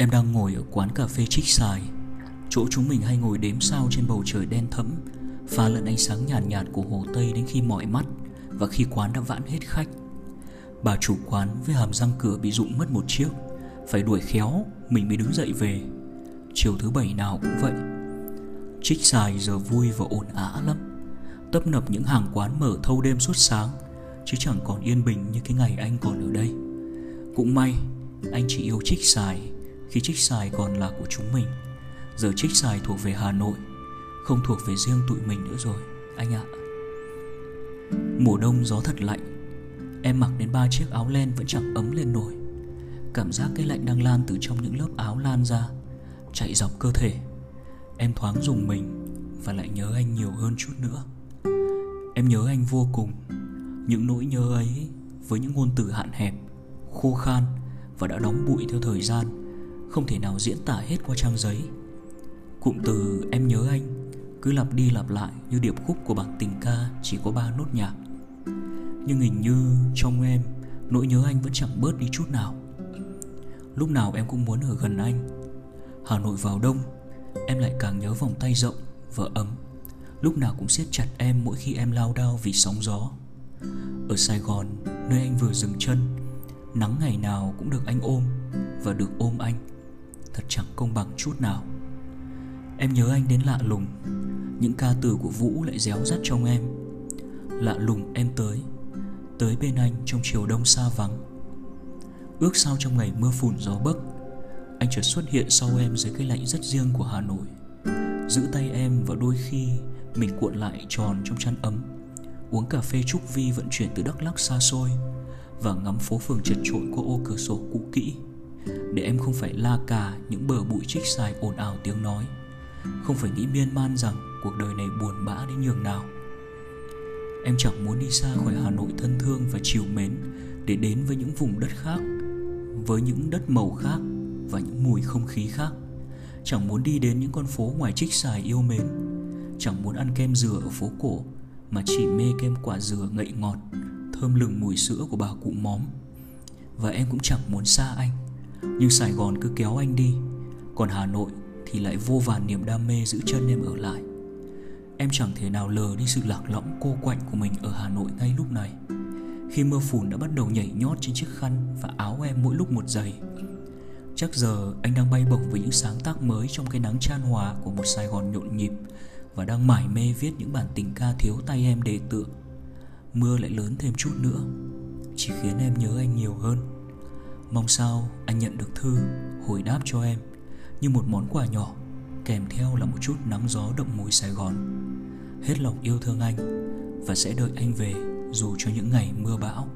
Em đang ngồi ở quán cà phê trích xài Chỗ chúng mình hay ngồi đếm sao trên bầu trời đen thẫm Pha lẫn ánh sáng nhàn nhạt, nhạt của hồ Tây đến khi mỏi mắt Và khi quán đã vãn hết khách. Bà chủ quán với hàm răng cửa bị rụng mất một chiếc Phải đuổi khéo Mình mới đứng dậy về. Chiều thứ bảy nào cũng vậy. Trích xài giờ vui và ồn ả lắm. Tấp nập những hàng quán mở thâu đêm suốt sáng Chứ chẳng còn yên bình như cái ngày anh còn ở đây. Cũng may Anh chỉ yêu trích xài khi trích xài còn là của chúng mình. Giờ trích xài thuộc về Hà Nội, Không thuộc về riêng tụi mình nữa rồi, Anh ạ. Mùa đông gió thật lạnh, Em mặc đến ba chiếc áo len vẫn chẳng ấm lên nổi. Cảm giác cái lạnh đang lan từ trong những lớp áo lan ra, Chạy dọc cơ thể. Em thoáng dùng mình Và lại nhớ anh nhiều hơn chút nữa. Em nhớ anh vô cùng, Những nỗi nhớ ấy Với những ngôn từ hạn hẹp, Khô khan Và đã đóng bụi theo thời gian. Không thể nào diễn tả hết qua trang giấy. Cụm từ em nhớ anh Cứ lặp đi lặp lại như điệp khúc của bản tình ca Chỉ có ba nốt nhạc. Nhưng hình như trong em Nỗi nhớ anh vẫn chẳng bớt đi chút nào. Lúc nào em cũng muốn ở gần anh. Hà Nội vào đông Em lại càng nhớ vòng tay rộng vợ ấm. Lúc nào cũng siết chặt em mỗi khi em lao đao vì sóng gió. Ở Sài Gòn, nơi anh vừa dừng chân Nắng ngày nào cũng được anh ôm. Chút nào. Em nhớ anh đến lạ lùng. Những ca từ của Vũ lại réo rắt trong em. Lạ lùng em tới Tới bên anh trong chiều đông xa vắng. Ước sao trong ngày mưa phùn gió bấc, Anh chợt xuất hiện sau em dưới cái lạnh rất riêng của Hà Nội. Giữ tay em và đôi khi Mình cuộn lại tròn trong chăn ấm. Uống cà phê Trúc Vi vận chuyển từ Đắk Lắk xa xôi Và ngắm phố phường chật trội qua ô cửa sổ cũ kỹ. Để em không phải la cà những bờ bụi trích xài ồn ào tiếng nói. Không phải nghĩ miên man rằng cuộc đời này buồn bã đến nhường nào. Em chẳng muốn đi xa khỏi Hà Nội thân thương và chiều mến Để đến với những vùng đất khác, Với những đất màu khác Và những mùi không khí khác. Chẳng muốn đi đến những con phố ngoài trích xài yêu mến. Chẳng muốn ăn kem dừa ở phố cổ Mà chỉ mê kem quả dừa ngậy ngọt, Thơm lừng mùi sữa của bà cụ móm. Và em cũng chẳng muốn xa anh. Nhưng Sài Gòn cứ kéo anh đi. Còn Hà Nội thì lại vô vàn niềm đam mê giữ chân em ở lại. Em chẳng thể nào lờ đi sự lạc lõng cô quạnh của mình ở Hà Nội ngay lúc này. Khi mưa phùn đã bắt đầu nhảy nhót trên chiếc khăn và áo em mỗi lúc một giày Chắc giờ anh đang bay bổng với những sáng tác mới trong cái nắng chan hòa của một Sài Gòn nhộn nhịp Và đang mải mê viết những bản tình ca thiếu tay em đề tựa. Mưa lại lớn thêm chút nữa, Chỉ khiến em nhớ anh nhiều hơn. Mong sao anh nhận được thư, hồi đáp cho em Như một món quà nhỏ, kèm theo là một chút nắng gió động mùi Sài Gòn. Hết lòng yêu thương anh và sẽ đợi anh về dù cho những ngày mưa bão.